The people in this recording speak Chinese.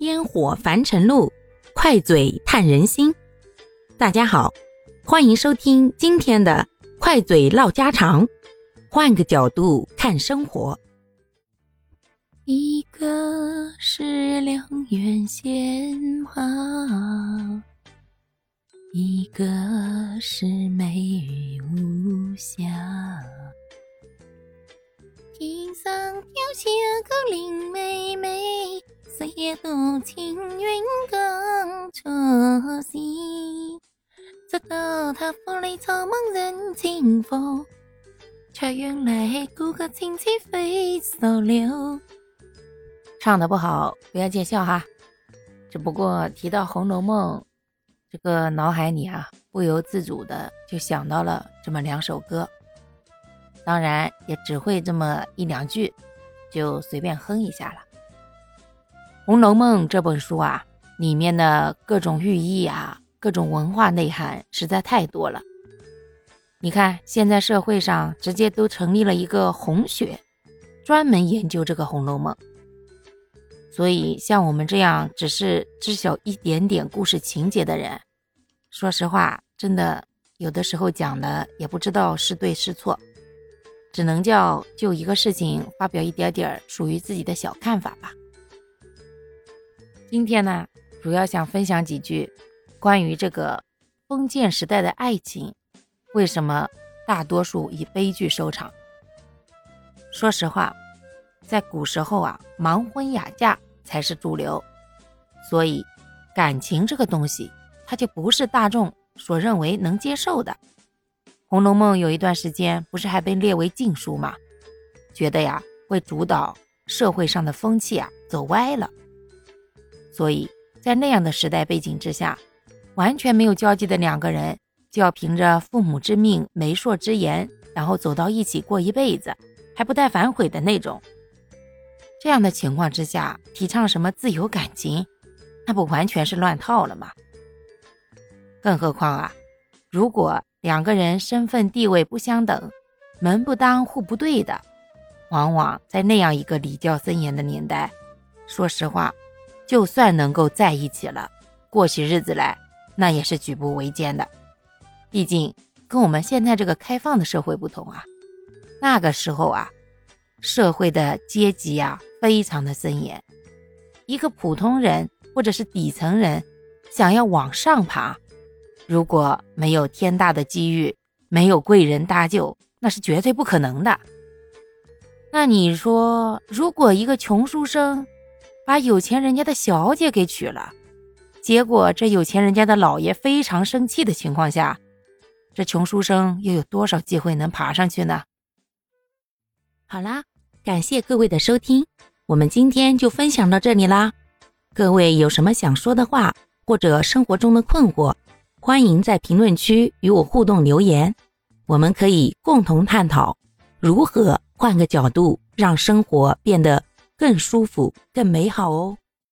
烟火凡尘路，快嘴探人心。大家好，欢迎收听今天的快嘴唠家常，换个角度看生活。一个是良缘鲜花，一个是美玉无瑕。天上掉下个林妹妹。夜渡青云更出戏，直到他府里草莽人情佛，却原来孤个亲戚非所留。唱的不好，不要见笑哈。只不过提到《红楼梦》，这个脑海里啊，不由自主的就想到了这么两首歌，当然也只会这么一两句，就随便哼一下了。《红楼梦》这本书啊，里面的各种寓意啊，各种文化内涵实在太多了。你看，现在社会上直接都成立了一个红学，专门研究这个《红楼梦》。所以，像我们这样只是知晓一点点故事情节的人，说实话，真的有的时候讲的也不知道是对是错，只能叫就一个事情发表一点点属于自己的小看法吧。今天呢，主要想分享几句关于这个封建时代的爱情，为什么大多数以悲剧收场？说实话，在古时候啊，盲婚哑嫁才是主流，所以感情这个东西，它就不是大众所认为能接受的。《红楼梦》有一段时间不是还被列为禁书吗？觉得呀，会主导社会上的风气啊，走歪了。所以在那样的时代背景之下，完全没有交集的两个人就要凭着父母之命、媒妁之言，然后走到一起过一辈子，还不带反悔的那种。这样的情况之下，提倡什么自由感情，那不完全是乱套了吗？更何况啊，如果两个人身份地位不相等，门不当户不对的，往往在那样一个礼教森严的年代，说实话。就算能够在一起了，过起日子来，那也是举步维艰的。毕竟跟我们现在这个开放的社会不同啊，那个时候啊，社会的阶级啊非常的森严。一个普通人或者是底层人，想要往上爬，如果没有天大的机遇，没有贵人搭救，那是绝对不可能的。那你说，如果一个穷书生，把有钱人家的小姐给娶了，结果这有钱人家的老爷非常生气的情况下，这穷书生又有多少机会能爬上去呢？好啦，感谢各位的收听，我们今天就分享到这里啦。各位有什么想说的话，或者生活中的困惑，欢迎在评论区与我互动留言，我们可以共同探讨如何换个角度让生活变得。更舒服，更美好哦。